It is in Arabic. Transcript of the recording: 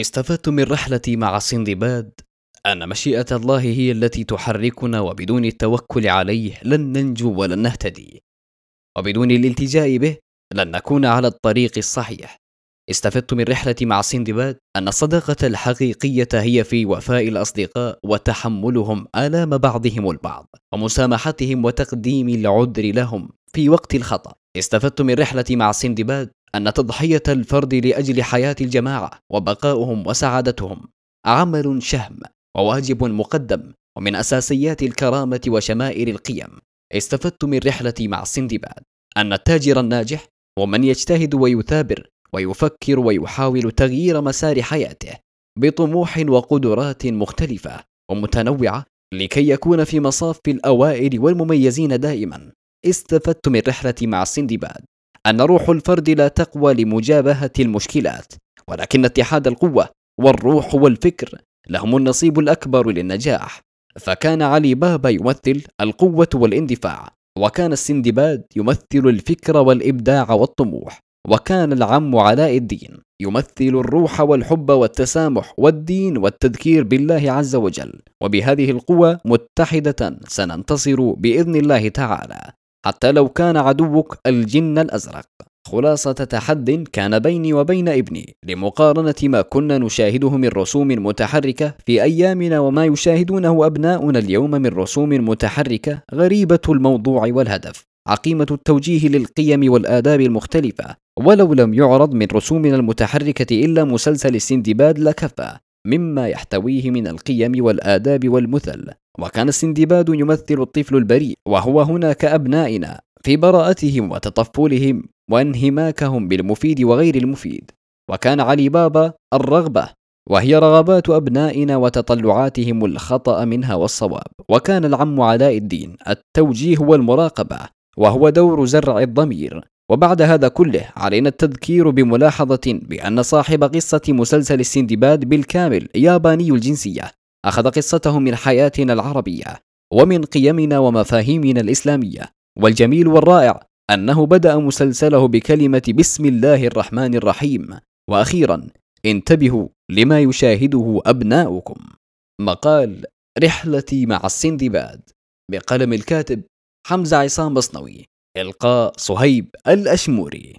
استفدت من رحلتي مع سندباد أن مشيئة الله هي التي تحركنا وبدون التوكل عليه لن ننجو ولن نهتدي. وبدون الالتجاء به لن نكون على الطريق الصحيح. استفدت من رحلتي مع سندباد أن الصداقة الحقيقية هي في وفاء الأصدقاء وتحملهم آلام بعضهم البعض ومسامحتهم وتقديم العذر لهم في وقت الخطأ. استفدت من رحلتي مع سندباد أن تضحية الفرد لأجل حياة الجماعة وبقاؤهم وسعادتهم عمل شهم وواجب مقدم ومن أساسيات الكرامة وشمائل القيم. استفدت من رحلتي مع سندباد أن التاجر الناجح هو من يجتهد ويثابر ويفكر ويحاول تغيير مسار حياته بطموح وقدرات مختلفة ومتنوعة لكي يكون في مصاف الأوائل والمميزين دائما. استفدت من رحلتي مع السندباد أن روح الفرد لا تقوى لمجابهة المشكلات ولكن اتحاد القوة والروح والفكر لهم النصيب الأكبر للنجاح. فكان علي بابا يمثل القوة والاندفاع وكان السندباد يمثل الفكر والإبداع والطموح وكان العم علاء الدين يمثل الروح والحب والتسامح والدين والتذكير بالله عز وجل. وبهذه القوة متحدة سننتصر بإذن الله تعالى. حتى لو كان عدوك الجن الأزرق. خلاصة تحد كان بيني وبين ابني لمقارنة ما كنا نشاهده من رسوم متحركة في أيامنا وما يشاهدونه أبناؤنا اليوم من رسوم متحركة غريبة الموضوع والهدف. عقيمة التوجيه للقيم والآداب المختلفة. ولو لم يعرض من رسومنا المتحركة إلا مسلسل السندباد لكفى مما يحتويه من القيم والآداب والمثل. وكان السندباد يمثل الطفل البريء وهو هنا كأبنائنا في براءتهم وتطفلهم وانهماكهم بالمفيد وغير المفيد. وكان علي بابا الرغبة وهي رغبات أبنائنا وتطلعاتهم الخطأ منها والصواب. وكان العم علاء الدين التوجيه والمراقبة وهو دور زرع الضمير. وبعد هذا كله علينا التذكير بملاحظة بأن صاحب قصة مسلسل السندباد بالكامل ياباني الجنسية. أخذ قصته من حياتنا العربية ومن قيمنا ومفاهيمنا الإسلامية. والجميل والرائع أنه بدأ مسلسله بكلمة بسم الله الرحمن الرحيم. وأخيرا انتبهوا لما يشاهده أبناؤكم. مقال رحلتي مع السندباد. بقلم الكاتب حمزة عصام بصنوي. إلقاء صهيب الأشموري.